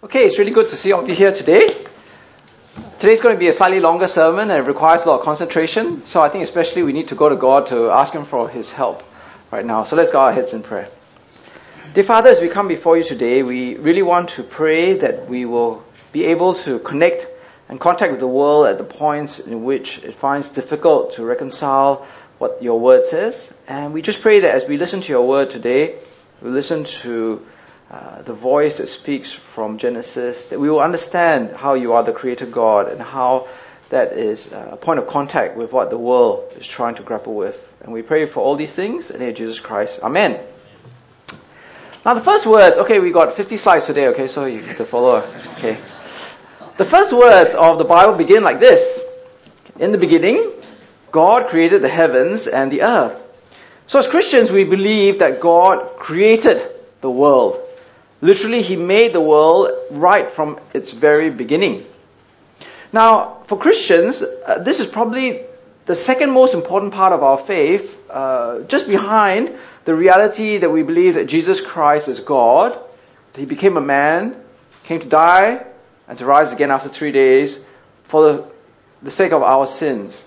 Okay, it's really good to see all of you here today. Today's going to be a slightly longer sermon and it requires a lot of concentration. So I think especially we need to go to God to ask Him for His help right now. So let's go our heads in prayer. Dear Father, as we come before you today, we really want to pray that we will be able to connect and contact with the world at the points in which it finds difficult to reconcile what your word says. And we just pray that as we listen to your word today, we listen to uh, the voice that speaks from Genesis, that we will understand how you are the creator God and how that is a point of contact with what the world is trying to grapple with. And we pray for all these things in the name of Jesus Christ. Amen. Now the first words, okay, we got 50 slides today, okay, so you have to follow. Okay. The first words of the Bible begin like this. In the beginning, God created the heavens and the earth. So as Christians, we believe that God created the world. Literally, He made the world right from its very beginning. Now, for Christians, uh, this is probably the second most important part of our faith, uh, just behind the reality that we believe that Jesus Christ is God, that He became a man, came to die, and to rise again after three days for the, the sake of our sins.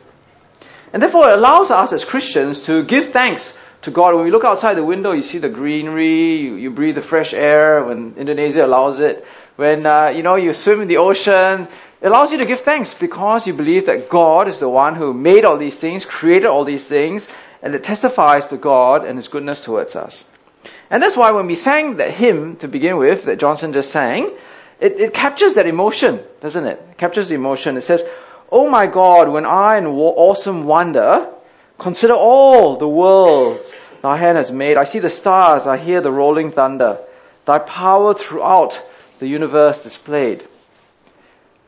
And therefore, it allows us as Christians to give thanks to God. When we look outside the window, you see the greenery, you, you breathe the fresh air when Indonesia allows it. When, uh, you know, you swim in the ocean, it allows you to give thanks because you believe that God is the one who made all these things, created all these things, and it testifies to God and His goodness towards us. And that's why when we sang that hymn to begin with, that Johnson just sang, it, it captures that emotion, doesn't it? It captures the emotion. It says, Oh my God, when I in awesome wonder Consider all the worlds thy hand has made. I see the stars, I hear the rolling thunder, thy power throughout the universe displayed.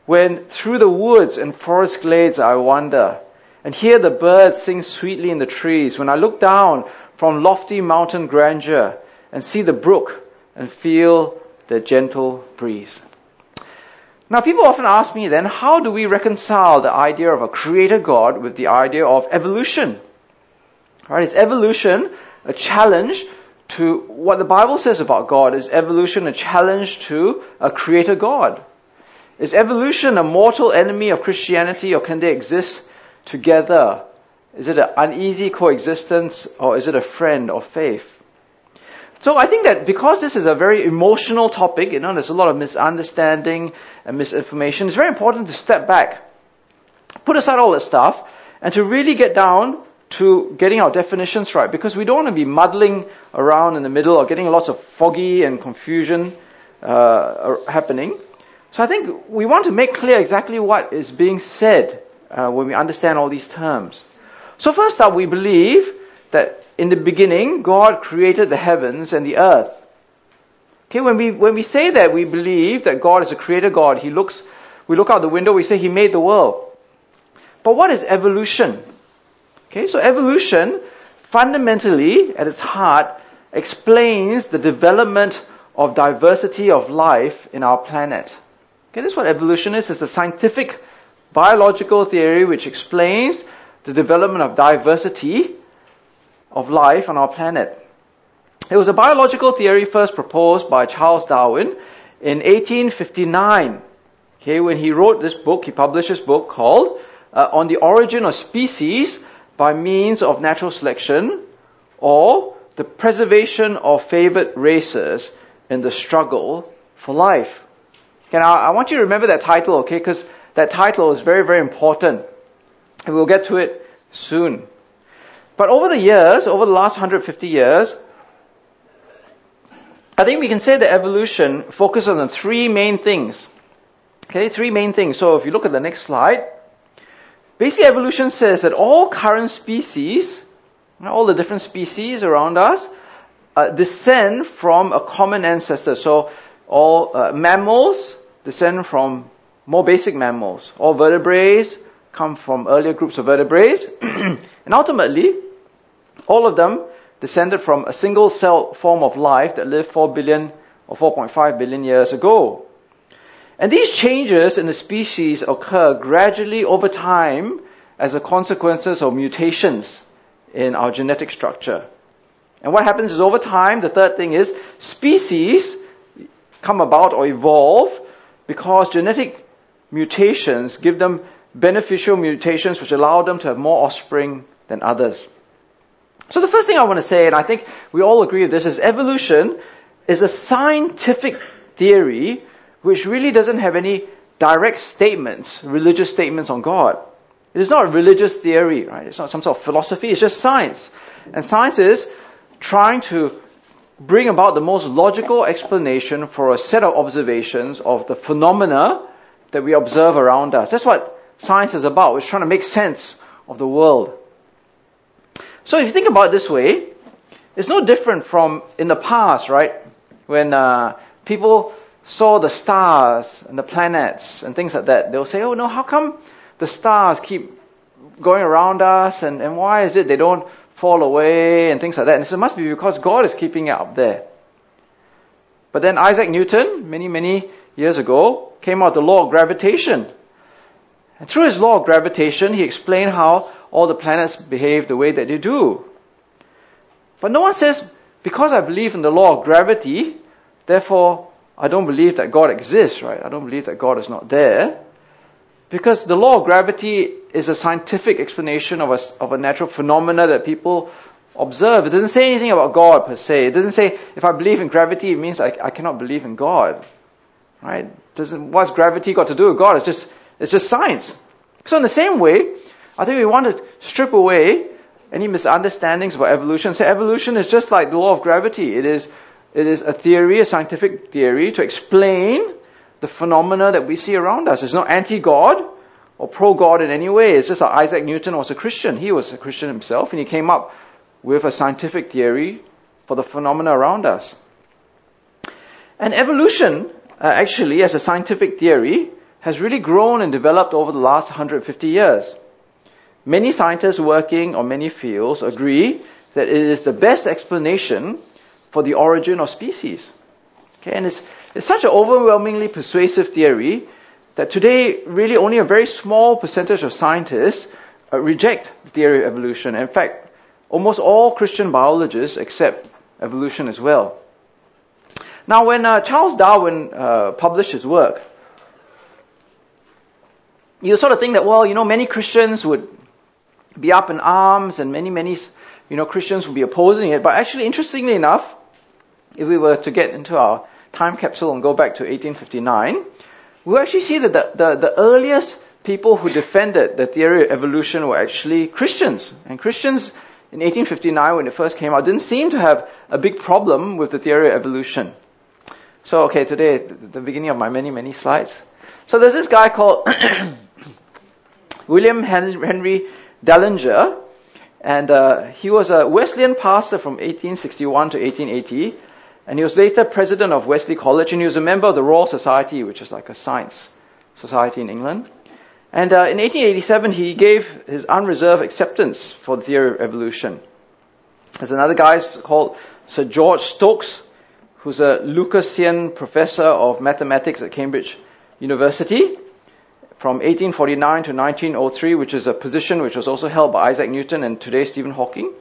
When through the woods and forest glades I wander, and hear the birds sing sweetly in the trees, when I look down from lofty mountain grandeur and see the brook and feel the gentle breeze. Now people often ask me then, how do we reconcile the idea of a creator God with the idea of evolution? Right? Is evolution a challenge to what the Bible says about God? Is evolution a challenge to a creator God? Is evolution a mortal enemy of Christianity or can they exist together? Is it an uneasy coexistence or is it a friend of faith? So I think that because this is a very emotional topic, you know, there's a lot of misunderstanding and misinformation, it's very important to step back, put aside all that stuff, and to really get down to getting our definitions right, because we don't want to be muddling around in the middle or getting lots of foggy and confusion uh, happening. So I think we want to make clear exactly what is being said uh, when we understand all these terms. So first up, we believe that in the beginning, God created the heavens and the earth. Okay, when we, when we say that, we believe that God is a creator God. He looks, we look out the window, we say He made the world. But what is evolution? Okay, so evolution, fundamentally, at its heart, explains the development of diversity of life in our planet. Okay, this is what evolution is. It's a scientific biological theory which explains the development of diversity of life on our planet. It was a biological theory first proposed by Charles Darwin in 1859. Okay, when he wrote this book, he published this book called uh, On the Origin of Species by Means of Natural Selection or the Preservation of Favored Races in the Struggle for Life. Okay, now I want you to remember that title, okay, because that title is very, very important. And we'll get to it soon. But over the years, over the last 150 years, I think we can say that evolution focuses on three main things. Okay, three main things. So if you look at the next slide, basically evolution says that all current species, all the different species around us, uh, descend from a common ancestor. So all uh, mammals descend from more basic mammals. All vertebrates come from earlier groups of vertebrates. and ultimately, all of them descended from a single cell form of life that lived 4 billion or 4.5 billion years ago. And these changes in the species occur gradually over time as a consequences of mutations in our genetic structure. And what happens is over time, the third thing is species come about or evolve because genetic mutations give them beneficial mutations which allow them to have more offspring than others. So the first thing I want to say, and I think we all agree with this, is evolution is a scientific theory which really doesn't have any direct statements, religious statements on God. It is not a religious theory, right? It's not some sort of philosophy, it's just science. And science is trying to bring about the most logical explanation for a set of observations of the phenomena that we observe around us. That's what science is about. It's trying to make sense of the world. So if you think about it this way, it's no different from in the past, right? When uh, people saw the stars and the planets and things like that, they'll say, oh no, how come the stars keep going around us and, and why is it they don't fall away and things like that? And so it must be because God is keeping it up there. But then Isaac Newton, many, many years ago, came out the law of gravitation. And through his law of gravitation, he explained how all the planets behave the way that they do. But no one says, because I believe in the law of gravity, therefore I don't believe that God exists, right? I don't believe that God is not there. Because the law of gravity is a scientific explanation of a, of a natural phenomena that people observe. It doesn't say anything about God per se. It doesn't say, if I believe in gravity, it means I, I cannot believe in God. Right? Doesn't, what's gravity got to do with God? It's just, it's just science. So in the same way, I think we want to strip away any misunderstandings about evolution. So, evolution is just like the law of gravity. It is it is a theory, a scientific theory to explain the phenomena that we see around us. It's not anti-God or pro-God in any way. It's just like Isaac Newton was a Christian. He was a Christian himself and he came up with a scientific theory for the phenomena around us. And evolution, uh, actually, as a scientific theory, has really grown and developed over the last 150 years. Many scientists working on many fields agree that it is the best explanation for the origin of species. Okay, and it's, it's such an overwhelmingly persuasive theory that today really only a very small percentage of scientists uh, reject the theory of evolution. In fact, almost all Christian biologists accept evolution as well. Now, when uh, Charles Darwin uh, published his work, you sort of think that, well, you know, many Christians would be up in arms and many, many, you know, Christians would be opposing it. But actually, interestingly enough, if we were to get into our time capsule and go back to 1859, we actually see that the, the, the earliest people who defended the theory of evolution were actually Christians. And Christians in 1859, when it first came out, didn't seem to have a big problem with the theory of evolution. So, okay, today, the beginning of my many, many slides. So there's this guy called William Henry Dallinger, and uh, he was a Wesleyan pastor from 1861 to 1880, and he was later president of Wesley College, and he was a member of the Royal Society, which is like a science society in England. And uh, in 1887, he gave his unreserved acceptance for the theory of evolution. There's another guy called Sir George Stokes, who's a Lucasian professor of mathematics at Cambridge University from 1849 to 1903, which is a position which was also held by Isaac Newton and today Stephen Hawking.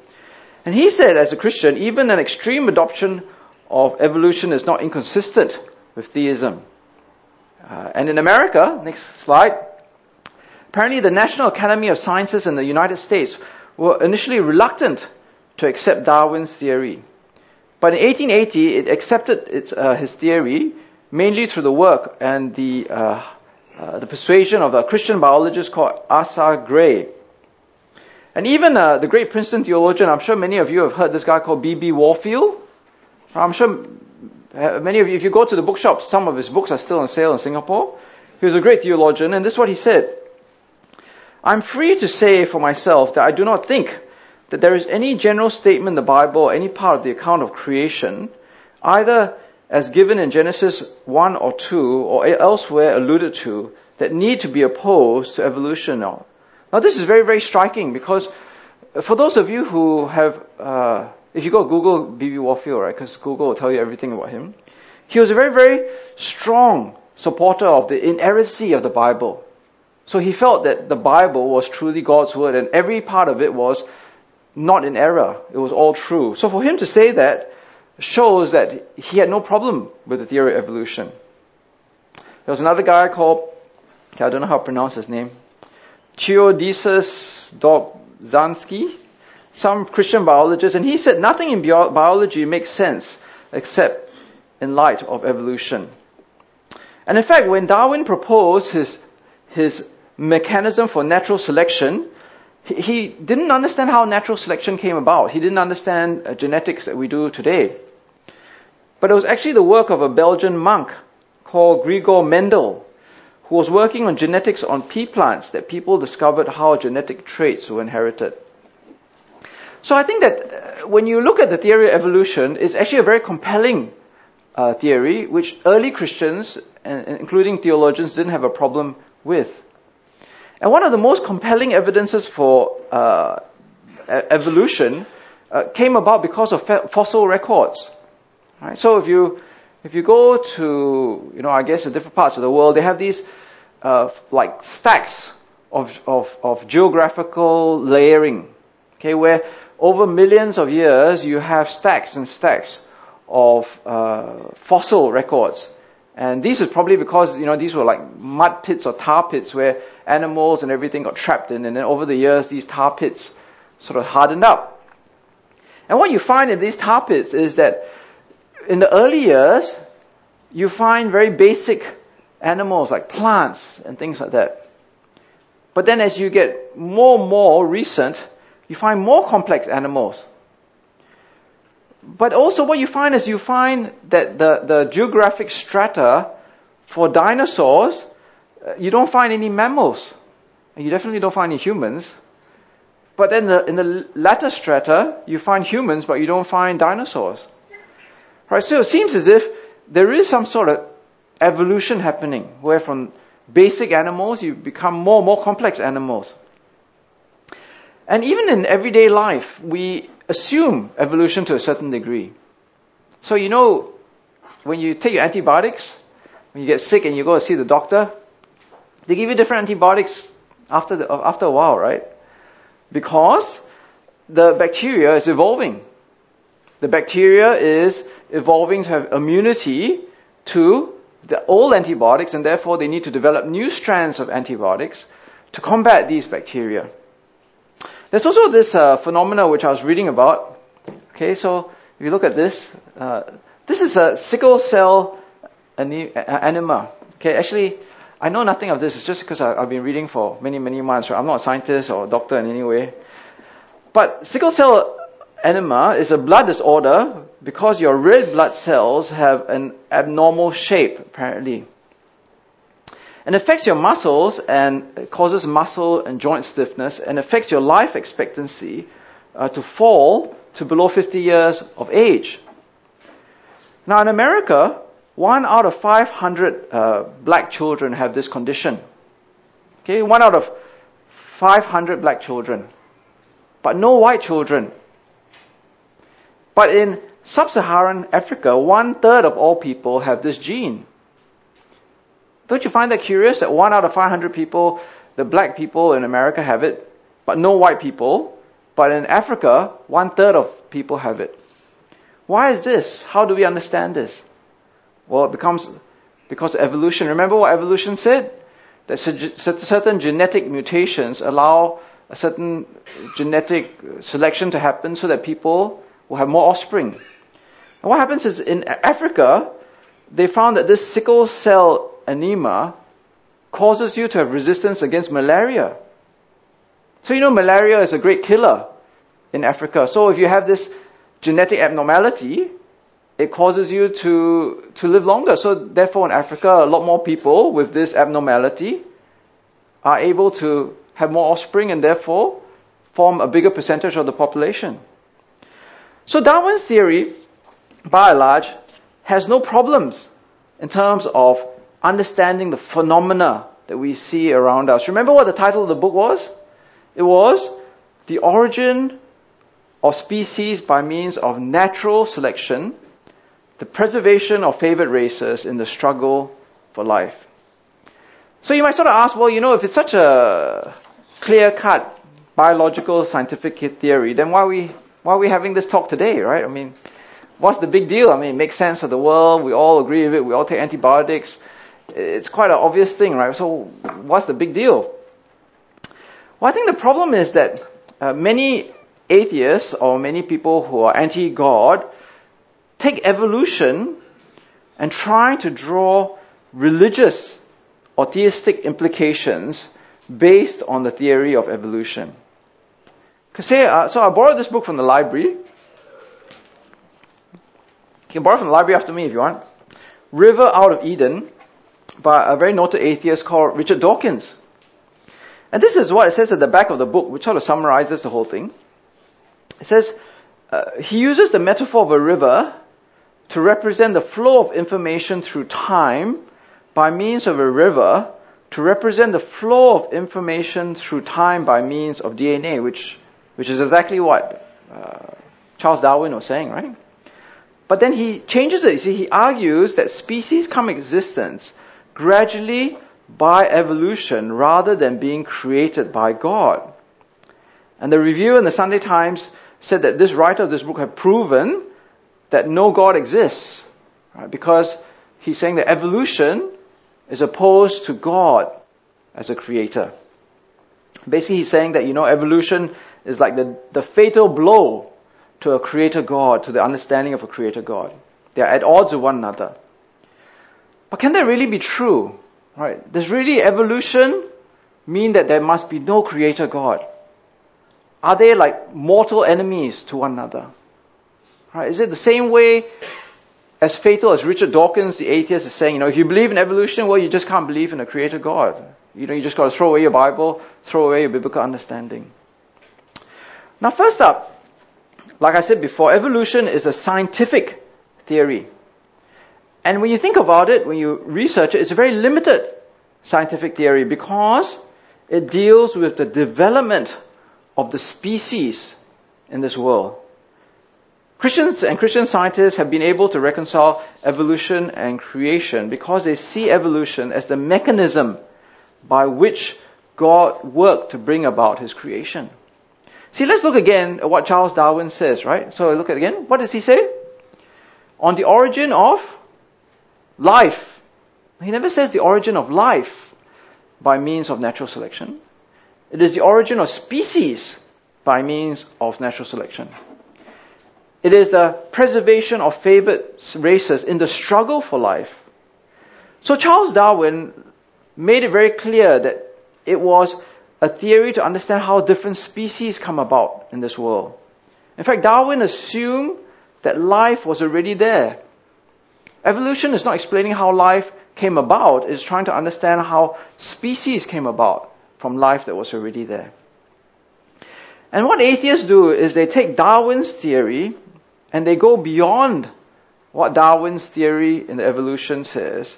And he said, as a Christian, even an extreme adoption of evolution is not inconsistent with theism. Uh, and in America, next slide, apparently the National Academy of Sciences in the United States were initially reluctant to accept Darwin's theory. But in 1880, it accepted its, uh, his theory mainly through the work and the, uh, uh the persuasion of a Christian biologist called Asa Gray. And even uh, the great Princeton theologian, I'm sure many of you have heard this guy called B.B. Warfield. I'm sure many of you, if you go to the bookshop, some of his books are still on sale in Singapore. He was a great theologian, and this is what he said. I'm free to say for myself that I do not think that there is any general statement in the Bible or any part of the account of creation, either as given in Genesis 1 or 2 or elsewhere alluded to, that need to be opposed to evolution. Now, this is very, very striking because for those of you who have uh, if you go Google B.B. Warfield, right, because Google will tell you everything about him, he was a very, very strong supporter of the inerrancy of the Bible. So he felt that the Bible was truly God's word and every part of it was not in error. It was all true. So for him to say that shows that he had no problem with the theory of evolution. There was another guy called, okay, I don't know how to pronounce his name, Theodosius Dobzhansky, some Christian biologist, and he said nothing in bio- biology makes sense except in light of evolution. And in fact, when Darwin proposed his, his mechanism for natural selection, he, he didn't understand how natural selection came about. He didn't understand uh, genetics that we do today. But it was actually the work of a Belgian monk called Gregor Mendel, who was working on genetics on pea plants that people discovered how genetic traits were inherited. So I think that uh, when you look at the theory of evolution, it's actually a very compelling uh, theory, which early Christians, including theologians, didn't have a problem with. And one of the most compelling evidences for uh, evolution uh, came about because of fossil records. Right? So if you if you go to you know I guess the different parts of the world, they have these uh, like stacks of, of of geographical layering. Okay, where over millions of years you have stacks and stacks of uh, fossil records and this is probably because, you know, these were like mud pits or tar pits where animals and everything got trapped in. And then over the years, these tar pits sort of hardened up. And what you find in these tar pits is that in the early years, you find very basic animals like plants and things like that. But then as you get more and more recent, you find more complex animals. But also what you find is you find that the, the geographic strata for dinosaurs, uh, you don't find any mammals. And you definitely don't find any humans. But then the, in the latter strata, you find humans, but you don't find dinosaurs. Right? So it seems as if there is some sort of evolution happening, where from basic animals you become more and more complex animals. And even in everyday life, we assume evolution to a certain degree. So you know, when you take your antibiotics, when you get sick and you go to see the doctor, they give you different antibiotics after the, after a while, right? Because the bacteria is evolving. The bacteria is evolving to have immunity to the old antibiotics and therefore they need to develop new strands of antibiotics to combat these bacteria. There's also this uh, phenomena which I was reading about. Okay, so if you look at this, uh, this is a sickle cell anemia. Okay, actually, I know nothing of this. It's just because I, have been reading for many, many months. Right? I'm not a scientist or a doctor in any way. But sickle cell anemia is a blood disorder because your red blood cells have an abnormal shape, apparently and affects your muscles and causes muscle and joint stiffness and affects your life expectancy uh, to fall to below 50 years of age. Now in America, one out of 500 uh, black children have this condition. Okay, one out of 500 black children, but no white children. But in sub-Saharan Africa, one third of all people have this gene. Don't you find that curious that one out of 500 people, the black people in America have it, but no white people, but in Africa, one third of people have it. Why is this? How do we understand this? Well, it becomes because evolution. Remember what evolution said? That certain genetic mutations allow a certain genetic selection to happen so that people will have more offspring. And what happens is in Africa, they found that this sickle cell anemia causes you to have resistance against malaria. So you know malaria is a great killer in Africa. So if you have this genetic abnormality, it causes you to, to live longer. So therefore in Africa, a lot more people with this abnormality are able to have more offspring and therefore form a bigger percentage of the population. So Darwin's theory, by and large, has no problems in terms of understanding the phenomena that we see around us. Remember what the title of the book was? It was The Origin of Species by Means of Natural Selection, the Preservation of Favored Races in the Struggle for Life. So you might sort of ask, well, you know, if it's such a clear cut biological scientific theory, then why are we, why are we having this talk today, right? I mean, what's the big deal? I mean, it makes sense of the world. We all agree with it. We all take antibiotics. It's quite an obvious thing, right? So what's the big deal? Well, I think the problem is that uh, many atheists or many people who are anti-God take evolution and try to draw religious or theistic implications based on the theory of evolution. Say, uh, so I borrowed this book from the library. You can borrow from the library after me if you want. River Out of Eden by a very noted atheist called Richard Dawkins. And this is what it says at the back of the book, which sort of summarizes the whole thing. It says, uh, he uses the metaphor of a river to represent the flow of information through time by means of a river to represent the flow of information through time by means of DNA, which which is exactly what uh, Charles Darwin was saying, right? But then he changes it. You see, he argues that species come existence gradually by evolution rather than being created by God. And the review in the Sunday Times said that this writer of this book had proven that no God exists, right? Because he's saying that evolution is opposed to God as a creator. Basically, he's saying that, you know, evolution is like the, the fatal blow to a creator God, to the understanding of a creator God. They are at odds with one another. But can that really be true? Right? Does really evolution mean that there must be no creator God? Are they like mortal enemies to one another? Right? Is it the same way as fatal as Richard Dawkins, the atheist, is saying, you know, if you believe in evolution, well, you just can't believe in a creator God. You know, you just got to throw away your Bible, throw away your biblical understanding. Now, first up, like I said before, evolution is a scientific theory. And when you think about it, when you research it, it's a very limited scientific theory because it deals with the development of the species in this world. Christians and Christian scientists have been able to reconcile evolution and creation because they see evolution as the mechanism by which God worked to bring about his creation. See, let's look again at what Charles Darwin says, right? So look at again. What does he say? On the origin of life. He never says the origin of life by means of natural selection. It is the origin of species by means of natural selection. It is the preservation of favored races in the struggle for life. So Charles Darwin made it very clear that it was a theory to understand how different species come about in this world. In fact, Darwin assumed that life was already there. Evolution is not explaining how life came about, it's trying to understand how species came about from life that was already there. And what atheists do is they take Darwin's theory and they go beyond what Darwin's theory in the evolution says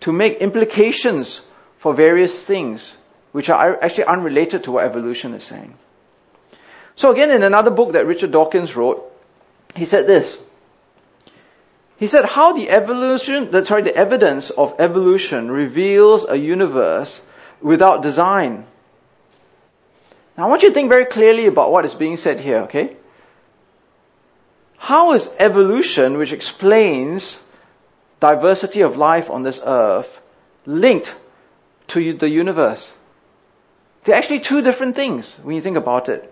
to make implications for various things which are actually unrelated to what evolution is saying. So again, in another book that Richard Dawkins wrote, he said this. He said how the evolution, sorry, the evidence of evolution reveals a universe without design. Now I want you to think very clearly about what is being said here, okay? How is evolution, which explains diversity of life on this earth, linked to the universe? They're actually two different things when you think about it.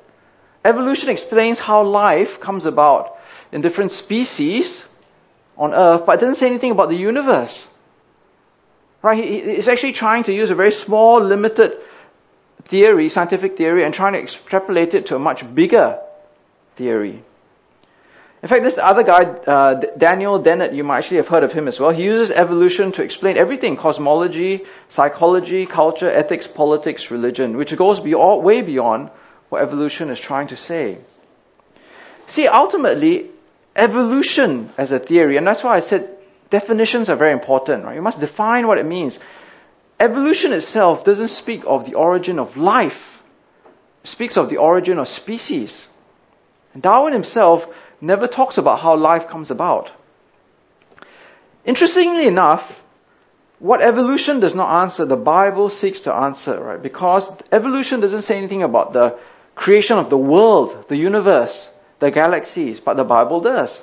Evolution explains how life comes about in different species on earth, but it doesn't say anything about the universe. Right? It's actually trying to use a very small, limited theory, scientific theory, and trying to extrapolate it to a much bigger theory. In fact, this other guy, uh, Daniel Dennett, you might actually have heard of him as well. He uses evolution to explain everything cosmology, psychology, culture, ethics, politics, religion, which goes beyond, way beyond what evolution is trying to say. See, ultimately, evolution as a theory, and that's why I said definitions are very important, right? You must define what it means. Evolution itself doesn't speak of the origin of life, it speaks of the origin of species. And Darwin himself never talks about how life comes about. Interestingly enough, what evolution does not answer, the Bible seeks to answer, right? Because evolution doesn't say anything about the creation of the world, the universe, the galaxies, but the Bible does.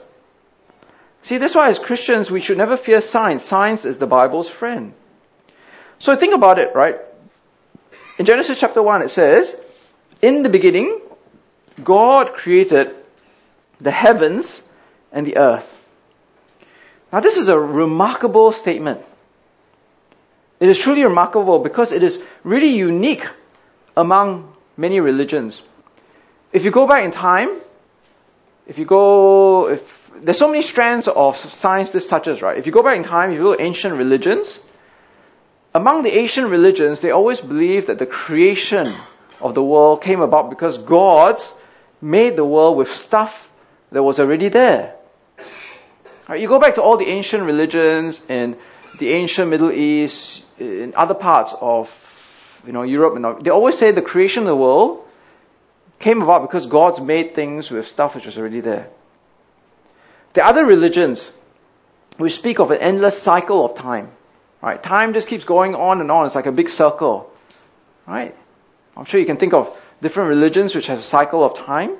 See, that's why as Christians we should never fear science. Science is the Bible's friend. So think about it, right? In Genesis chapter 1 it says, In the beginning, God created the heavens and the earth. Now this is a remarkable statement. It is truly remarkable because it is really unique among many religions. If you go back in time, if you go, if there's so many strands of science this touches, right? If you go back in time, if you look at ancient religions, among the ancient religions, they always believed that the creation of the world came about because gods made the world with stuff that was already there. Right, you go back to all the ancient religions in the ancient Middle East, in other parts of you know Europe, and they always say the creation of the world came about because God's made things with stuff which was already there. The other religions, we speak of an endless cycle of time. Right? Time just keeps going on and on. It's like a big circle. Right? I'm sure you can think of different religions which have a cycle of time.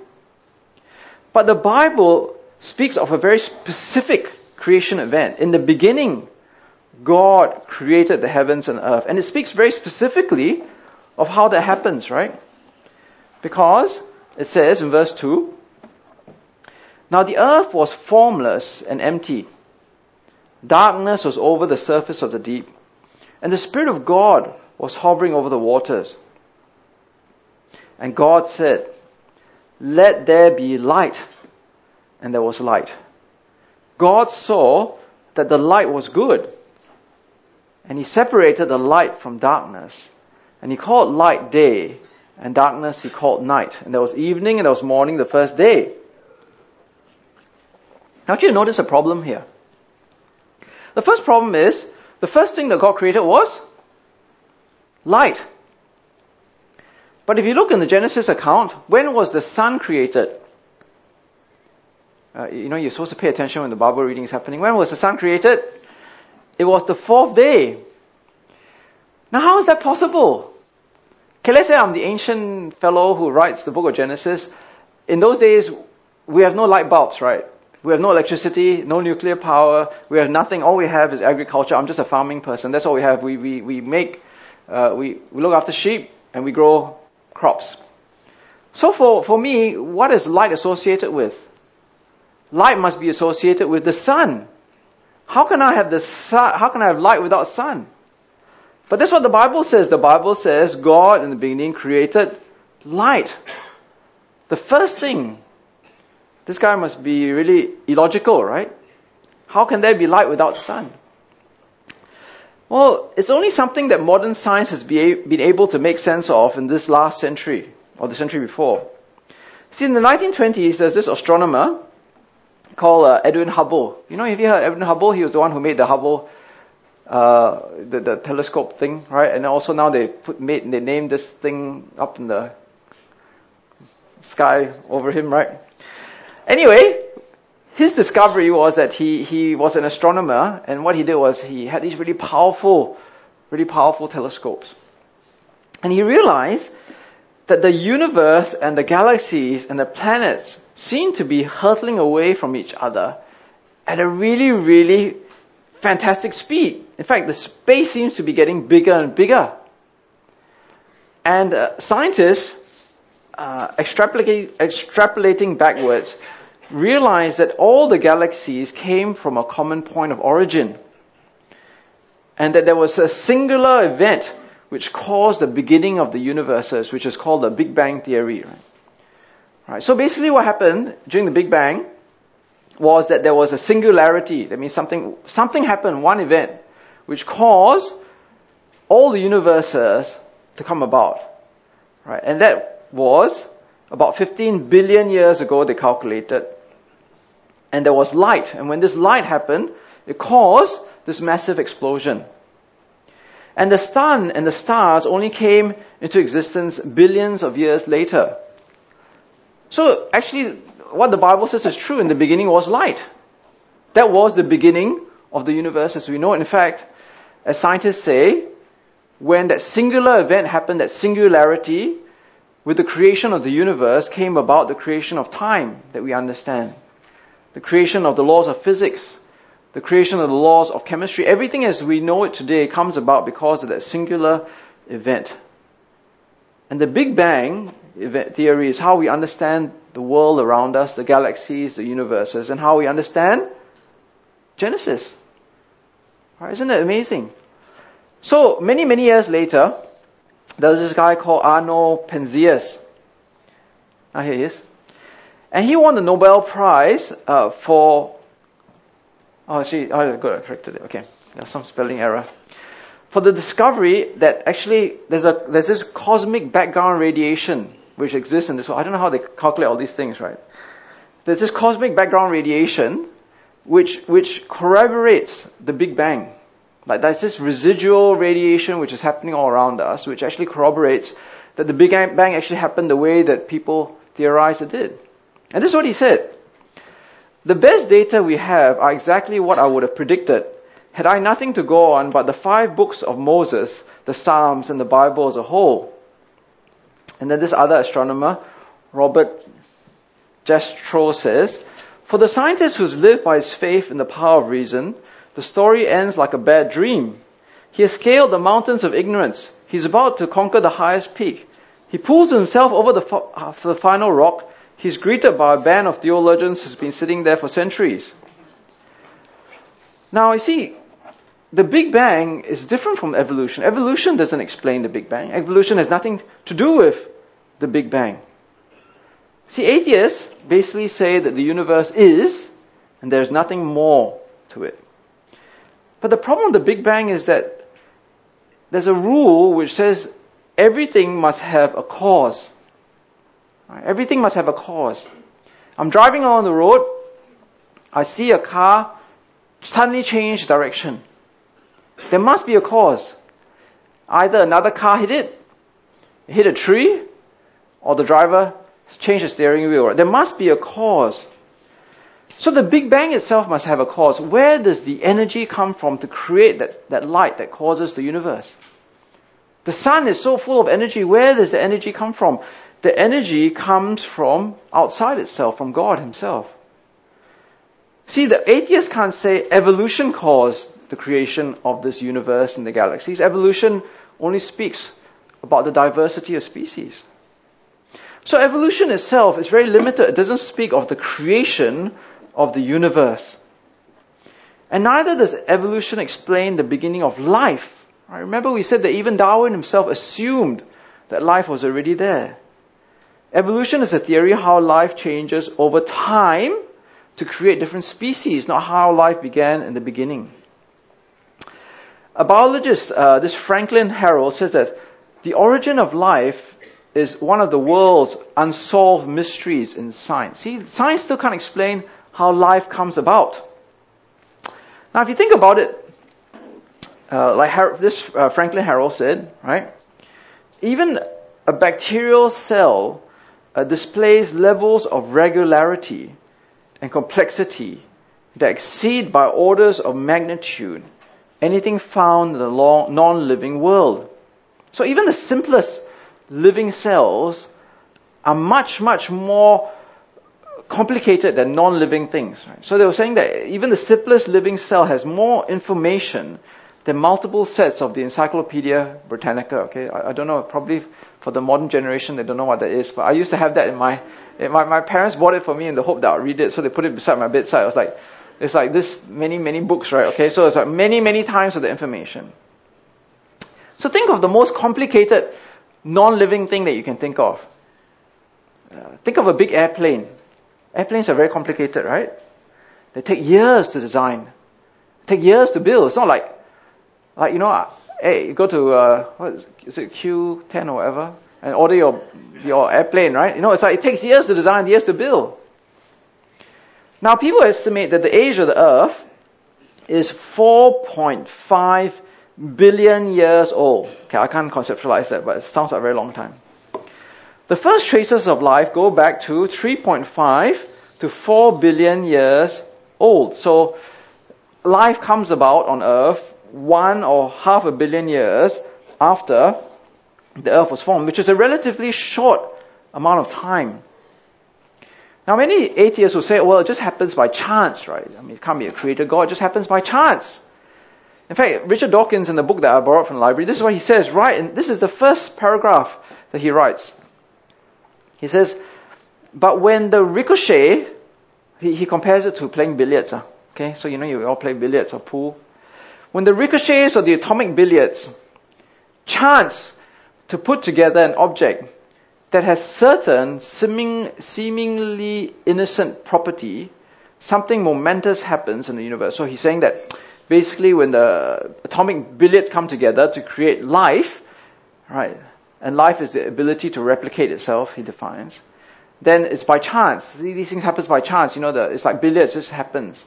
But the Bible speaks of a very specific creation event. In the beginning, God created the heavens and earth. And it speaks very specifically of how that happens, right? Because it says in verse 2 Now the earth was formless and empty. Darkness was over the surface of the deep, and the Spirit of God was hovering over the waters. And God said, Let there be light. And there was light. God saw that the light was good. And he separated the light from darkness. And he called light day, and darkness he called night. And there was evening and there was morning the first day. Now, do you notice a problem here? The first problem is the first thing that God created was light. But if you look in the Genesis account, when was the sun created? Uh, you know, you're supposed to pay attention when the Bible reading is happening. When was the sun created? It was the fourth day. Now, how is that possible? Okay, let's say I'm the ancient fellow who writes the book of Genesis. In those days, we have no light bulbs, right? We have no electricity, no nuclear power. We have nothing. All we have is agriculture. I'm just a farming person. That's all we have. We, we, we make, uh, we, we look after sheep and we grow crops. So for, for me, what is light associated with? Light must be associated with the sun. How can I have the sun, how can I have light without sun? But that's what the Bible says. The Bible says God in the beginning created light. The first thing, this guy must be really illogical, right? How can there be light without sun? Well, it's only something that modern science has been able to make sense of in this last century, or the century before. See, in the 1920s, there's this astronomer called uh, Edwin Hubble. You know, have you heard Edwin Hubble? He was the one who made the Hubble uh, the, the telescope thing, right? And also now they put made they named this thing up in the sky over him, right? Anyway, his discovery was that he he was an astronomer, and what he did was he had these really powerful, really powerful telescopes, and he realized that the universe and the galaxies and the planets seem to be hurtling away from each other at a really, really fantastic speed. In fact, the space seems to be getting bigger and bigger. And uh, scientists, uh, extrapolating, extrapolating backwards, realize that all the galaxies came from a common point of origin. And that there was a singular event which caused the beginning of the universes, which is called the Big Bang Theory. Right? right? So basically what happened during the Big Bang was that there was a singularity. That means something, something happened, one event, which caused all the universes to come about. Right? And that was about 15 billion years ago, they calculated. And there was light. And when this light happened, it caused this massive explosion. And the sun and the stars only came into existence billions of years later. So actually, what the Bible says is true. In the beginning was light. That was the beginning of the universe as we know. In fact, as scientists say, when that singular event happened, that singularity, with the creation of the universe came about the creation of time that we understand. The creation of the laws of physics, the creation of the laws of chemistry, everything as we know it today comes about because of that singular event. And the Big Bang theory is how we understand the world around us, the galaxies, the universes, and how we understand Genesis. Right, isn't it amazing? So, many, many years later, there was this guy called Arno Penzias. Ah, here he is. And he won the Nobel Prize uh, for. Oh, good, I corrected it. Okay, there's some spelling error. For the discovery that actually there's a there's this cosmic background radiation which exists in this world. I don't know how they calculate all these things, right? There's this cosmic background radiation which which corroborates the Big Bang. Like there's this residual radiation which is happening all around us, which actually corroborates that the Big Bang actually happened the way that people theorized it did. And this is what he said. The best data we have are exactly what I would have predicted had I nothing to go on but the five books of Moses, the Psalms, and the Bible as a whole. And then this other astronomer, Robert Jastrow says, For the scientist who's lived by his faith in the power of reason, the story ends like a bad dream. He has scaled the mountains of ignorance. He's about to conquer the highest peak. He pulls himself over the, uh, the final rock he's greeted by a band of theologians who's been sitting there for centuries. Now, you see, the Big Bang is different from evolution. Evolution doesn't explain the Big Bang. Evolution has nothing to do with the Big Bang. See, atheists basically say that the universe is, and there's nothing more to it. But the problem with the Big Bang is that there's a rule which says everything must have a cause. Everything must have a cause. I'm driving along the road. I see a car suddenly change direction. There must be a cause. Either another car hit it, hit a tree, or the driver changed the steering wheel. There must be a cause. So the Big Bang itself must have a cause. Where does the energy come from to create that, that light that causes the universe? The sun is so full of energy. Where does the energy come from? The energy comes from outside itself, from God Himself. See, the atheist can't say evolution caused the creation of this universe and the galaxies. Evolution only speaks about the diversity of species. So evolution itself is very limited. It doesn't speak of the creation of the universe. And neither does evolution explain the beginning of life. I remember we said that even Darwin himself assumed that life was already there. Evolution is a theory how life changes over time to create different species, not how life began in the beginning. A biologist, uh, this Franklin Harold, says that the origin of life is one of the world's unsolved mysteries in science. See, science still can't explain how life comes about. Now, if you think about it, uh, like Har- this uh, Franklin Harold said, right? Even a bacterial cell uh, displays levels of regularity and complexity that exceed by orders of magnitude anything found in the non-living world. So even the simplest living cells are much, much more complicated than non-living things. Right? So they were saying that even the simplest living cell has more information than multiple sets of the Encyclopedia Britannica. Okay, I, I, don't know. Probably for the modern generation, they don't know what that is. But I used to have that in my, in my my parents bought it for me in the hope that I'll read it, so they put it beside my bedside. I was like, it's like this many many books, right? Okay, so it's like many many times of the information. So think of the most complicated non-living thing that you can think of. Uh, think of a big airplane. Airplanes are very complicated, right? They take years to design, take years to build. It's not like like, you know, hey, you go to, uh, what is, is it Qoo10 or whatever, and order your, your airplane, right? You know, it's like it takes years to design, years to build. Now, people estimate that the age of the Earth is 4.5 billion years old. Okay, I can't conceptualize that, but it sounds like a very long time. The first traces of life go back to 3.5 to 4 billion years old. So, life comes about on Earth one or half a billion years after the earth was formed, which is a relatively short amount of time. Now, many atheists will say, well, it just happens by chance, right? I mean, it can't be a creator God, it just happens by chance. In fact, Richard Dawkins, in the book that I borrowed from the library, this is what he says, right? And this is the first paragraph that he writes. He says, but when the ricochet, he, he compares it to playing billiards. Uh, okay, so you know you all play billiards or pool. When the ricochets of the atomic billiards chance to put together an object that has certain seeming, seemingly innocent property, something momentous happens in the universe. So he's saying that basically when the atomic billiards come together to create life, right, and life is the ability to replicate itself, he defines, then it's by chance. These things happen by chance. You know, the, it's like billiards, just happens.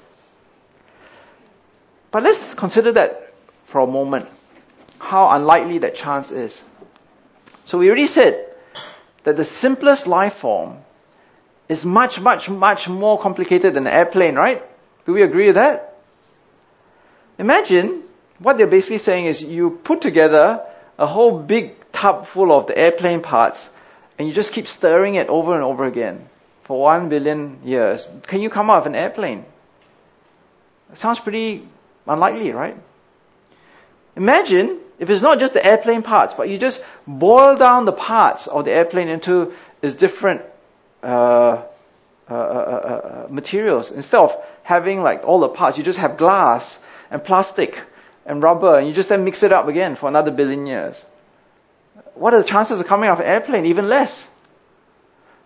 But let's consider that for a moment. How unlikely that chance is. So we already said that the simplest life form is much, much, much more complicated than an airplane, right? Do we agree with that? Imagine what they're basically saying is you put together a whole big tub full of the airplane parts and you just keep stirring it over and over again for one billion years. Can you come out of an airplane? It sounds pretty unlikely, right? Imagine if it's not just the airplane parts, but you just boil down the parts of the airplane into its different uh, uh, uh, uh, materials. Instead of having like all the parts, you just have glass and plastic and rubber, and you just then mix it up again for another billion years. What are the chances of coming off an airplane? Even less.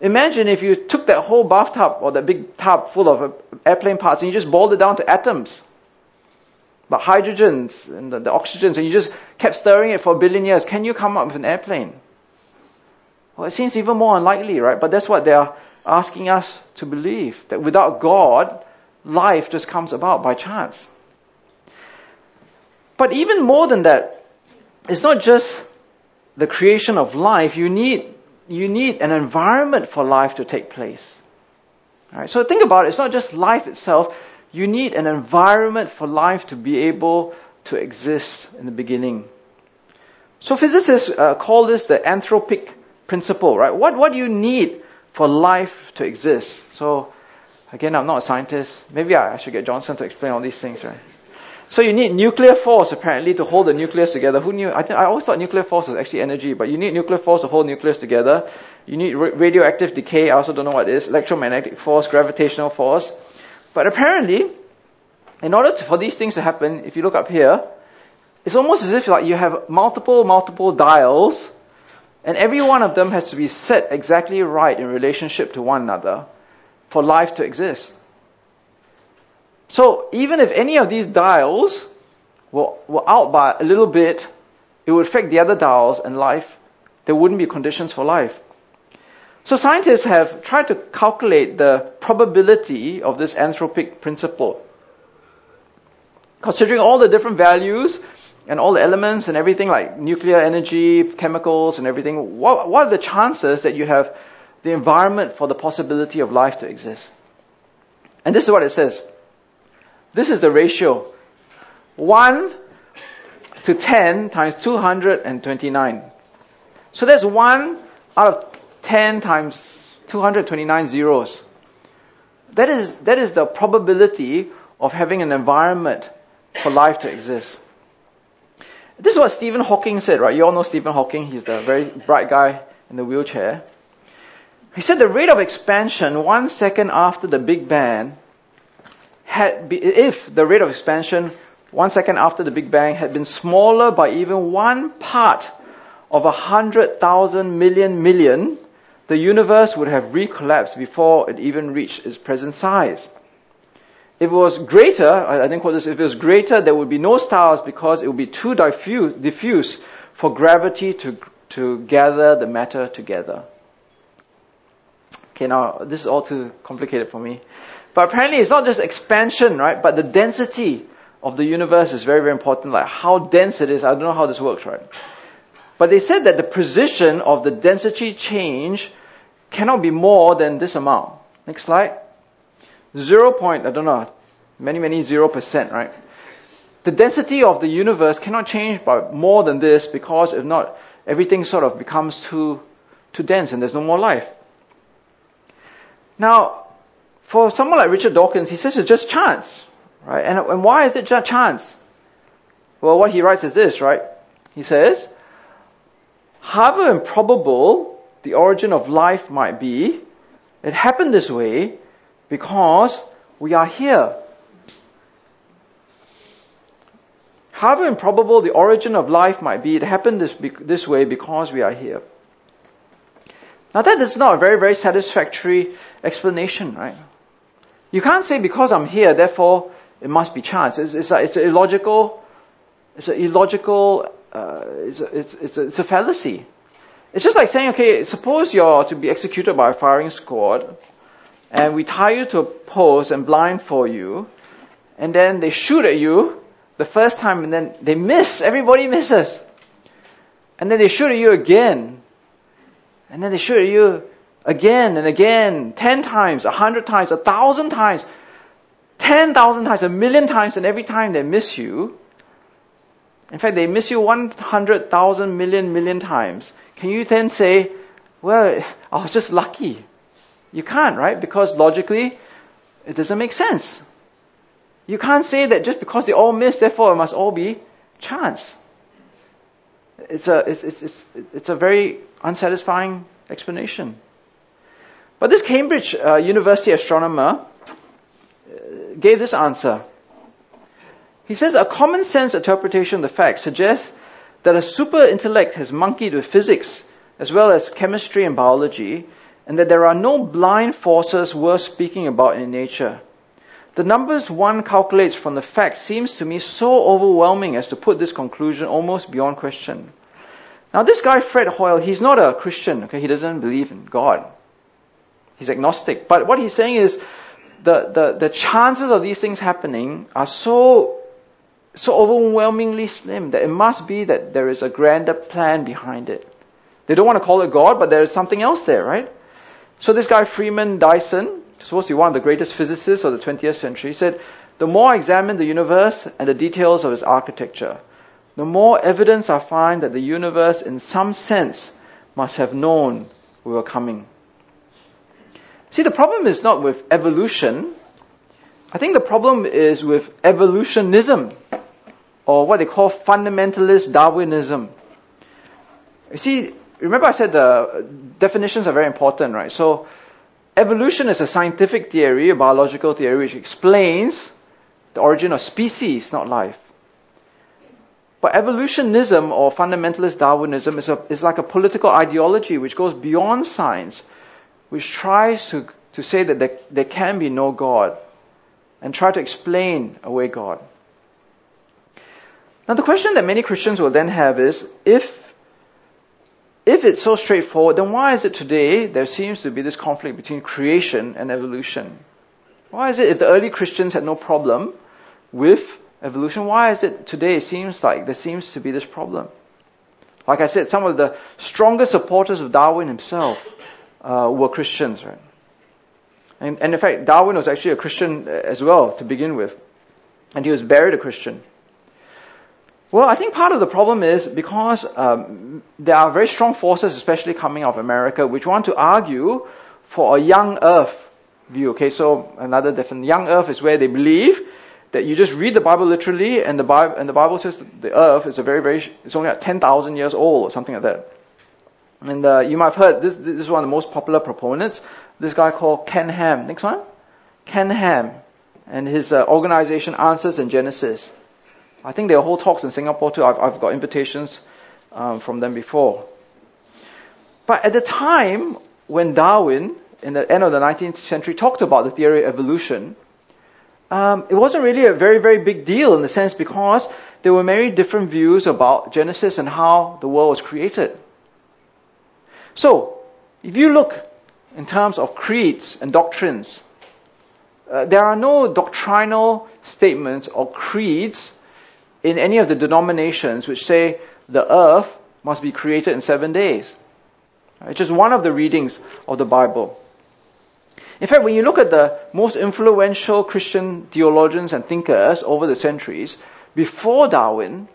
Imagine if you took that whole bathtub or that big tub full of airplane parts and you just boiled it down to atoms but hydrogens and the, the oxygens, and you just kept stirring it for a billion years, can you come up with an airplane? Well, it seems even more unlikely, right? But that's what they are asking us to believe that without God, life just comes about by chance. But even more than that, it's not just the creation of life. You need you need an environment for life to take place. All right, so think about it. It's not just life itself you need an environment for life to be able to exist in the beginning. So physicists uh, call this the anthropic principle, right? What, what do you need for life to exist? So, again, I'm not a scientist. Maybe I, should get Johnson to explain all these things, right? So you need nuclear force apparently to hold the nucleus together. Who knew? I, th- I always thought nuclear force was actually energy, but you need nuclear force to hold nucleus together. You need ra- radioactive decay. I also don't know what it is. Electromagnetic force, gravitational force. But apparently, in order to, for these things to happen, if you look up here, it's almost as if like you have multiple, multiple dials, and every one of them has to be set exactly right in relationship to one another for life to exist. So even if any of these dials were, were out by a little bit, it would affect the other dials and life. There wouldn't be conditions for life. So scientists have tried to calculate the probability of this anthropic principle. Considering all the different values and all the elements and everything like nuclear energy, chemicals and everything, what, what are the chances that you have the environment for the possibility of life to exist? And this is what it says. This is the ratio. 1 to 10 times 229. So that's 1 out of 10 times 229 zeros. That is, that is the probability of having an environment for life to exist. This is what Stephen Hawking said, right? You all know Stephen Hawking. He's the very bright guy in the wheelchair. He said the rate of expansion one second after the Big Bang had be, if the rate of expansion one second after the Big Bang had been smaller by even one part of a hundred thousand million million, the universe would have recollapsed before it even reached its present size. If it was greater, I didn't quote this, if it was greater, there would be no stars because it would be too diffuse, diffuse for gravity to, to gather the matter together. Okay, now this is all too complicated for me. But apparently it's not just expansion, right? But the density of the universe is very, very important. Like how dense it is. I don't know how this works, right? But they said that the precision of the density change cannot be more than this amount. Next slide. Zero point, I don't know, many, many zero percent, right? The density of the universe cannot change by more than this because if not, everything sort of becomes too, too dense and there's no more life. Now, for someone like Richard Dawkins, he says it's just chance, right? And, and why is it just chance? Well, what he writes is this, right? He says, however improbable the origin of life might be, it happened this way because we are here. However improbable the origin of life might be, it happened this, this way because we are here. Now that is not a very, very satisfactory explanation, right? You can't say because I'm here, therefore it must be chance. It's, it's, it's illogical, it's an illogical, uh, it's, a, it's, it's, a, it's a fallacy. It's just like saying, okay, suppose you're to be executed by a firing squad, and we tie you to a post and blindfold you, and then they shoot at you the first time, and then they miss. Everybody misses. And then they shoot at you again. And then they shoot at you again and again, ten times, a hundred times, a thousand times, ten thousand times, a million times, and every time they miss you, in fact, they miss you one hundred thousand million million times. Can you then say, well, I was just lucky? You can't, right? Because logically, it doesn't make sense. You can't say that just because they all miss, therefore it must all be chance. It's a, it's, it's, it's, it's a very unsatisfying explanation. But this Cambridge uh, University astronomer uh, gave this answer. He says a common sense interpretation of the facts suggests that a super intellect has monkeyed with physics as well as chemistry and biology, and that there are no blind forces worth speaking about in nature. The numbers one calculates from the facts seems to me so overwhelming as to put this conclusion almost beyond question. Now this guy, Fred Hoyle, he's not a Christian, okay? He doesn't believe in God. He's agnostic. But what he's saying is the, the, the chances of these things happening are so, so overwhelmingly slim that it must be that there is a grander plan behind it. They don't want to call it God, but there is something else there, right? So this guy, Freeman Dyson, supposed to be one of the greatest physicists of the 20th century, said, the more I examine the universe and the details of its architecture, the more evidence I find that the universe in some sense must have known we were coming. See, the problem is not with evolution. I think the problem is with evolutionism, or what they call fundamentalist Darwinism. You see, remember I said the definitions are very important, right? So, evolution is a scientific theory, a biological theory, which explains the origin of species, not life. But evolutionism or fundamentalist Darwinism is, a, is like a political ideology which goes beyond science which tries to, to say that there, there can be no God and try to explain away God. Now the question that many Christians will then have is, if, if it's so straightforward, then why is it today there seems to be this conflict between creation and evolution? Why is it if the early Christians had no problem with evolution, why is it today it seems like there seems to be this problem? Like I said, some of the strongest supporters of Darwin himself uh, were Christians, right? And, and in fact, Darwin was actually a Christian as well to begin with. And he was buried a Christian. Well, I think part of the problem is because um, there are very strong forces, especially coming out of America, which want to argue for a young earth view. Okay, so another different young earth is where they believe that you just read the Bible literally, and the Bible and the Bible says the earth is a very very it's only at ten thousand years old or something like that. And uh, you might have heard this. This is one of the most popular proponents. This guy called Ken Ham. Next one, Ken Ham, and his uh, organization Answers in Genesis. I think there are whole talks in Singapore too. I've, I've got invitations um, from them before. But at the time when Darwin, in the end of the 19th century, talked about the theory of evolution, um, it wasn't really a very, very big deal in the sense because there were many different views about Genesis and how the world was created. So, if you look in terms of creeds and doctrines, uh, there are no doctrinal statements or creeds in any of the denominations which say the earth must be created in seven days. It's just one of the readings of the Bible. In fact, when you look at the most influential Christian theologians and thinkers over the centuries, before Darwin,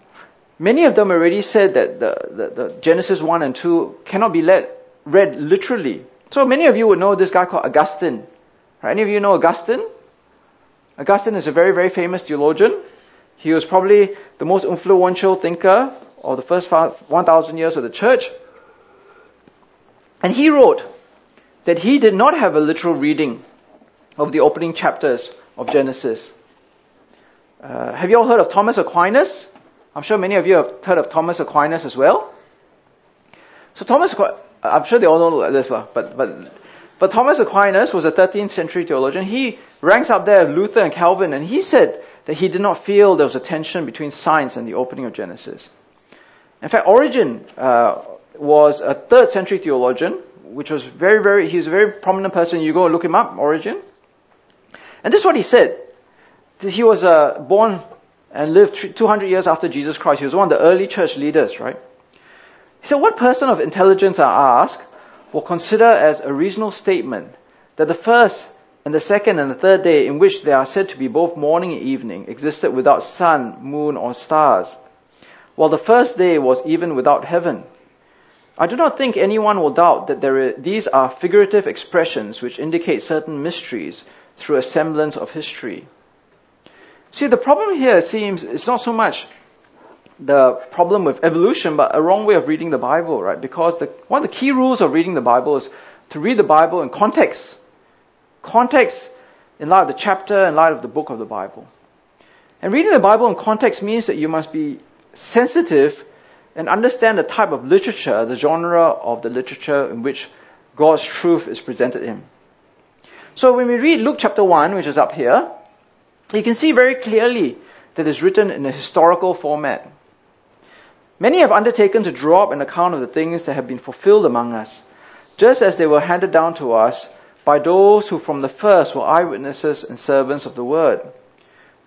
Many of them already said that the, the, the Genesis 1 and 2 cannot be read, read literally. So many of you would know this guy called Augustine. Any of you know Augustine? Augustine is a very, very famous theologian. He was probably the most influential thinker of the first 1,000 years of the church. And he wrote that he did not have a literal reading of the opening chapters of Genesis. Uh, have you all heard of Thomas Aquinas? I'm sure many of you have heard of Thomas Aquinas as well. So Thomas, Aquinas, I'm sure they all know this, but, but, but Thomas Aquinas was a 13th century theologian. He ranks up there with Luther and Calvin, and he said that he did not feel there was a tension between science and the opening of Genesis. In fact, Origen uh, was a third century theologian, which was very, very, he was a very prominent person. You go look him up, Origen. And this is what he said. He was uh, born and lived 200 years after Jesus Christ. He was one of the early church leaders, right? He said, what person of intelligence, I ask, will consider as a reasonable statement that the first and the second and the third day in which they are said to be both morning and evening existed without sun, moon, or stars, while the first day was even without heaven. I do not think anyone will doubt that is, these are figurative expressions which indicate certain mysteries through a semblance of history. See, the problem here seems it's not so much the problem with evolution, but a wrong way of reading the Bible, right? Because the, one of the key rules of reading the Bible is to read the Bible in context. Context in light of the chapter, in light of the book of the Bible. And reading the Bible in context means that you must be sensitive and understand the type of literature, the genre of the literature in which God's truth is presented in. So when we read Luke chapter 1, which is up here, you can see very clearly that it's written in a historical format. Many have undertaken to draw up an account of the things that have been fulfilled among us, just as they were handed down to us by those who from the first were eyewitnesses and servants of the word.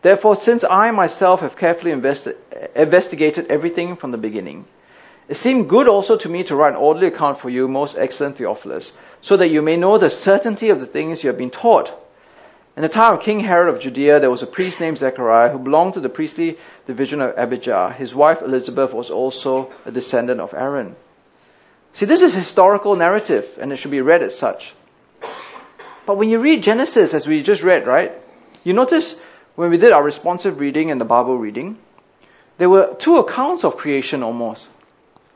Therefore, since I myself have carefully investi- investigated everything from the beginning, it seemed good also to me to write an orderly account for you, most excellent Theophilus, so that you may know the certainty of the things you have been taught in the time of King Herod of Judea, there was a priest named Zechariah who belonged to the priestly division of Abijah. His wife Elizabeth was also a descendant of Aaron. See, this is historical narrative, and it should be read as such. But when you read Genesis, as we just read, right, you notice when we did our responsive reading and the Bible reading, there were two accounts of creation almost.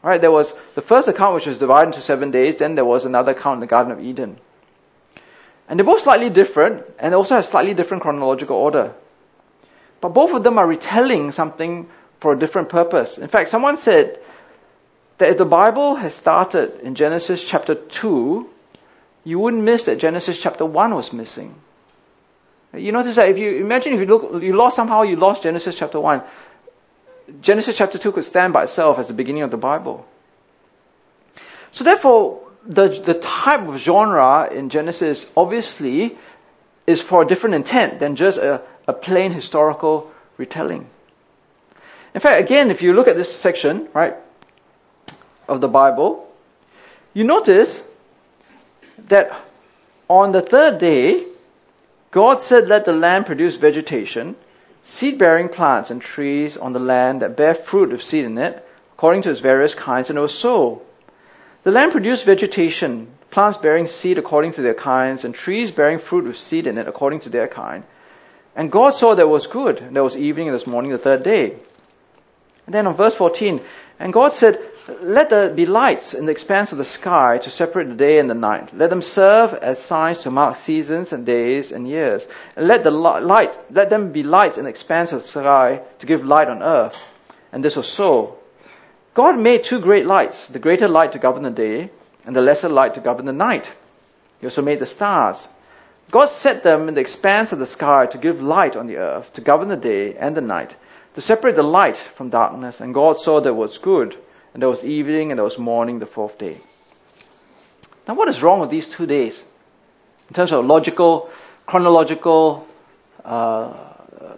Right? There was the first account which was divided into seven days, then there was another account in the Garden of Eden. And they're both slightly different and also have slightly different chronological order. But both of them are retelling something for a different purpose. In fact, someone said that if the Bible has started in Genesis chapter 2, you wouldn't miss that Genesis chapter 1 was missing. You notice that if you imagine if you look, you lost somehow, you lost Genesis chapter 1. Genesis chapter 2 could stand by itself as the beginning of the Bible. So therefore, the, the type of genre in Genesis obviously is for a different intent than just a, a plain historical retelling. In fact, again, if you look at this section, right, of the Bible, you notice that on the third day, God said, let the land produce vegetation, seed bearing plants and trees on the land that bear fruit with seed in it, according to its various kinds, and it was so. The land produced vegetation, plants bearing seed according to their kinds, and trees bearing fruit with seed in it according to their kind. And God saw that it was good. And there was evening and this morning, the third day. And then on verse 14, and God said, Let there be lights in the expanse of the sky to separate the day and the night. Let them serve as signs to mark seasons and days and years. And let the light, let them be lights in the expanse of the sky to give light on earth. And this was so. God made two great lights, the greater light to govern the day and the lesser light to govern the night. He also made the stars. God set them in the expanse of the sky to give light on the earth, to govern the day and the night, to separate the light from darkness. And God saw that it was good, and there was evening and there was morning the fourth day. Now, what is wrong with these two days? In terms of logical, chronological uh,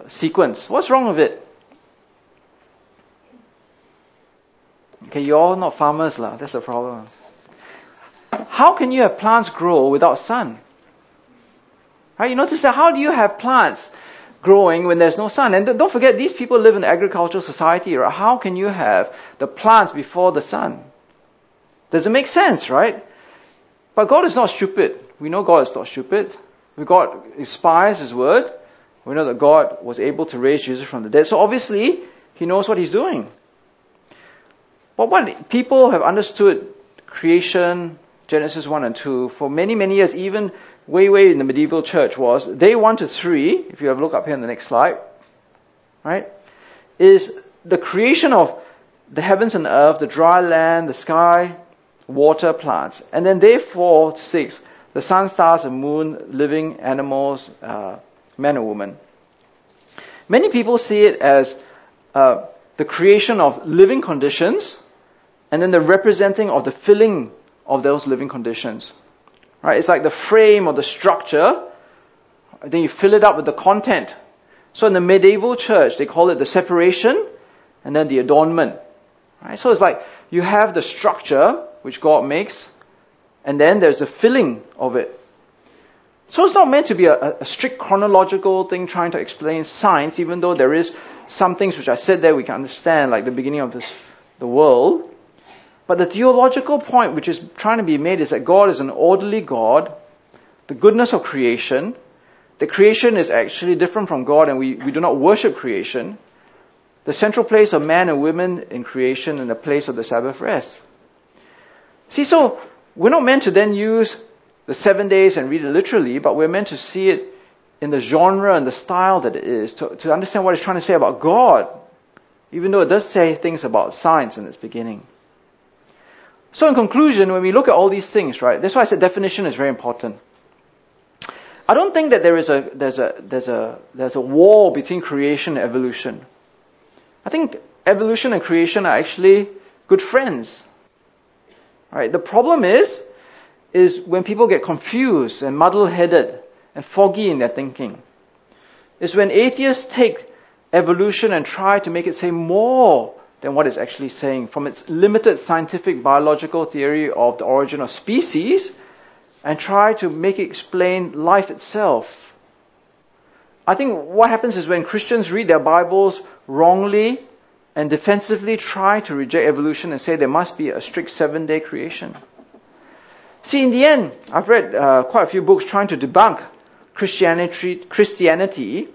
sequence, what's wrong with it? Okay, you're all not farmers, lah. That's the problem. How can you have plants grow without sun? Right? You notice that how do you have plants growing when there's no sun? And don't forget, these people live in agricultural society, right? How can you have the plants before the sun? Does it make sense, right? But God is not stupid. We know God is not stupid. God inspires His word, we know that God was able to raise Jesus from the dead. So obviously, He knows what He's doing. But what people have understood creation, Genesis 1 and 2, for many, many years, even way, way in the medieval church was, day 1 to 3, if you have a look up here on the next slide, right, is the creation of the heavens and earth, the dry land, the sky, water, plants. And then day 4 to 6, the sun, stars, and moon, living animals, uh, man and woman. Many people see it as uh, the creation of living conditions and then the representing of the filling of those living conditions. Right? It's like the frame or the structure, then you fill it up with the content. So in the medieval church, they call it the separation and then the adornment. Right? So it's like you have the structure which God makes, and then there's a filling of it. So it's not meant to be a, a, strict chronological thing trying to explain science, even though there is some things which I said there we can understand, like the beginning of this, the world. But the theological point which is trying to be made is that God is an orderly God, the goodness of creation, the creation is actually different from God and we, we do not worship creation. The central place of man and women in creation and the place of the Sabbath rest. See, so we're not meant to then use the seven days and read it literally, but we're meant to see it in the genre and the style that it is, to, to understand what it's trying to say about God, even though it does say things about science in its beginning. So in conclusion, when we look at all these things, right, that's why I said definition is very important. I don't think that there is a, there's a, there's a, there's a wall between creation and evolution. I think evolution and creation are actually good friends. Right? The problem is, is when people get confused and muddle-headed and foggy in their thinking. Is when atheists take evolution and try to make it say more than what it's actually saying from its limited scientific biological theory of the origin of species and try to make it explain life itself. I think what happens is when Christians read their Bibles wrongly and defensively try to reject evolution and say there must be a strict seven day creation. See, in the end, I've read uh, quite a few books trying to debunk Christianity, Christianity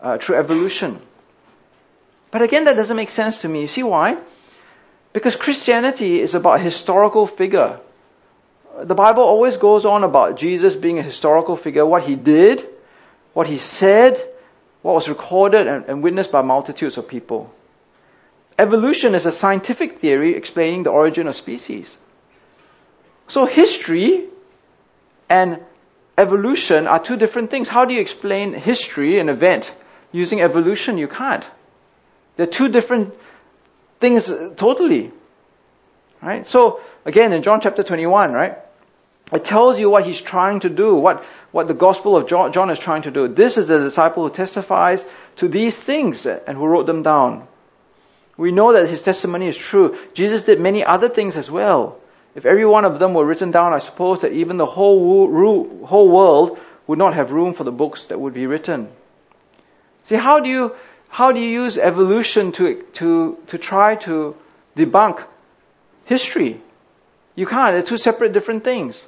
uh, through evolution. But again, that doesn't make sense to me. You see why? Because Christianity is about historical figure. The Bible always goes on about Jesus being a historical figure, what he did, what he said, what was recorded and, and witnessed by multitudes of people. Evolution is a scientific theory explaining the origin of species. So history and evolution are two different things. How do you explain history, an event, using evolution? You can't. They're two different things uh, totally. Right? So, again, in John chapter 21, right? It tells you what he's trying to do, what, what the gospel of John, John is trying to do. This is the disciple who testifies to these things and who wrote them down. We know that his testimony is true. Jesus did many other things as well. If every one of them were written down, I suppose that even the whole, whole world would not have room for the books that would be written. See, how do you, how do you use evolution to, to, to try to debunk history? You can't. They're two separate different things.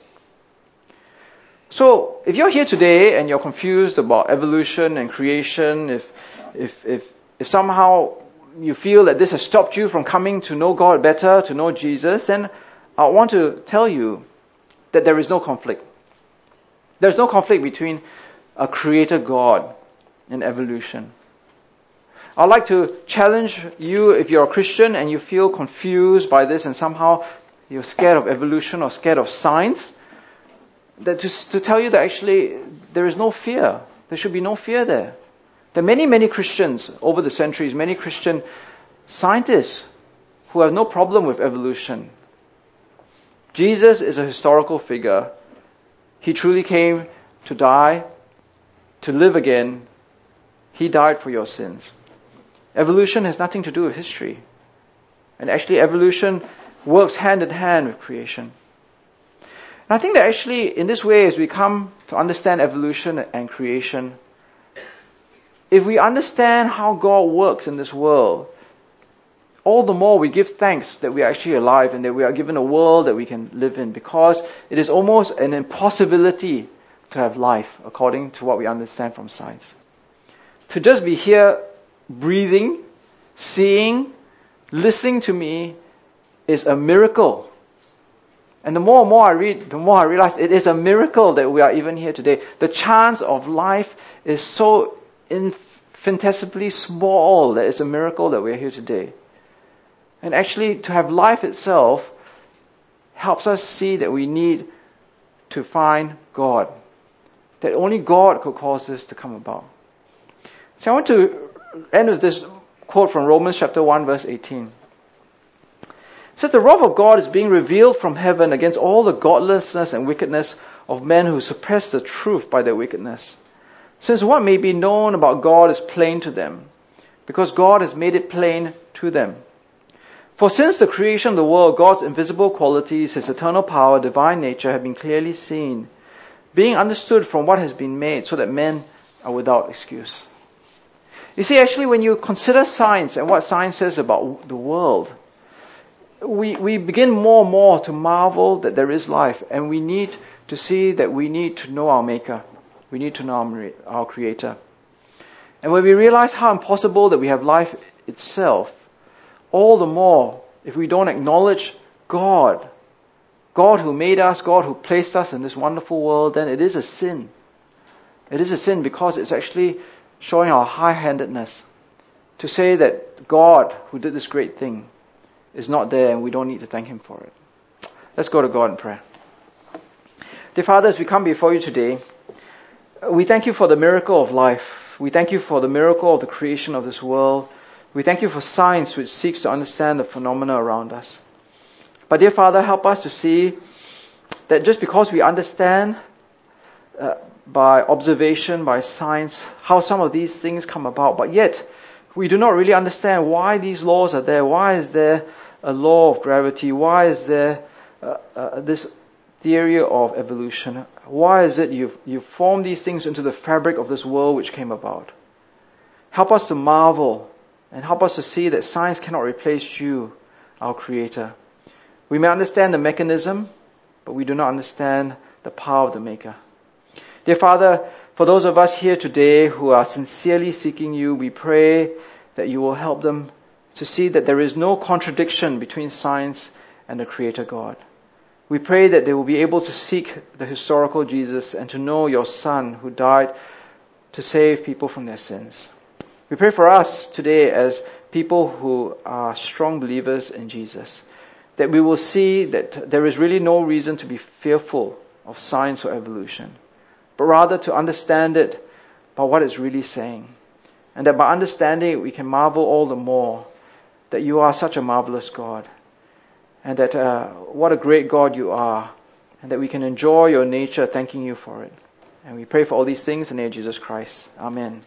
So, if you're here today and you're confused about evolution and creation, if, if, if, if somehow you feel that this has stopped you from coming to know God better, to know Jesus, then I want to tell you that there is no conflict. There's no conflict between a creator God and evolution. I'd like to challenge you if you're a Christian and you feel confused by this and somehow you're scared of evolution or scared of science, that to, to tell you that actually there is no fear. There should be no fear there. There are many, many Christians over the centuries, many Christian scientists who have no problem with evolution. Jesus is a historical figure. He truly came to die, to live again. He died for your sins. Evolution has nothing to do with history. And actually, evolution works hand in hand with creation. And I think that actually, in this way, as we come to understand evolution and creation, if we understand how God works in this world, all the more we give thanks that we are actually alive and that we are given a world that we can live in because it is almost an impossibility to have life according to what we understand from science. To just be here breathing, seeing, listening to me is a miracle. And the more and more I read, the more I realize it is a miracle that we are even here today. The chance of life is so infinitesimally small that it's a miracle that we're here today. And actually, to have life itself helps us see that we need to find God. That only God could cause this to come about. So I want to end with this quote from Romans chapter 1 verse 18. It says, The wrath of God is being revealed from heaven against all the godlessness and wickedness of men who suppress the truth by their wickedness. Since what may be known about God is plain to them, because God has made it plain to them. For since the creation of the world, God's invisible qualities, His eternal power, divine nature have been clearly seen, being understood from what has been made, so that men are without excuse. You see, actually, when you consider science and what science says about the world, we, we begin more and more to marvel that there is life, and we need to see that we need to know our Maker. We need to know our, our Creator. And when we realize how impossible that we have life itself, all the more if we don't acknowledge God, God who made us, God who placed us in this wonderful world, then it is a sin. It is a sin because it's actually showing our high handedness to say that God, who did this great thing, is not there and we don't need to thank Him for it. Let's go to God in prayer. Dear Father, as we come before you today, we thank you for the miracle of life. We thank you for the miracle of the creation of this world. We thank you for science which seeks to understand the phenomena around us. But dear Father, help us to see that just because we understand uh, by observation, by science, how some of these things come about. But yet, we do not really understand why these laws are there. Why is there a law of gravity? Why is there uh, uh, this theory of evolution? Why is it you've, you've formed these things into the fabric of this world which came about? Help us to marvel and help us to see that science cannot replace you, our Creator. We may understand the mechanism, but we do not understand the power of the Maker. Dear Father, for those of us here today who are sincerely seeking you, we pray that you will help them to see that there is no contradiction between science and the Creator God. We pray that they will be able to seek the historical Jesus and to know your Son who died to save people from their sins. We pray for us today as people who are strong believers in Jesus, that we will see that there is really no reason to be fearful of science or evolution but rather to understand it by what it's really saying. And that by understanding it, we can marvel all the more that you are such a marvelous God. And that uh, what a great God you are. And that we can enjoy your nature, thanking you for it. And we pray for all these things in the name of Jesus Christ. Amen.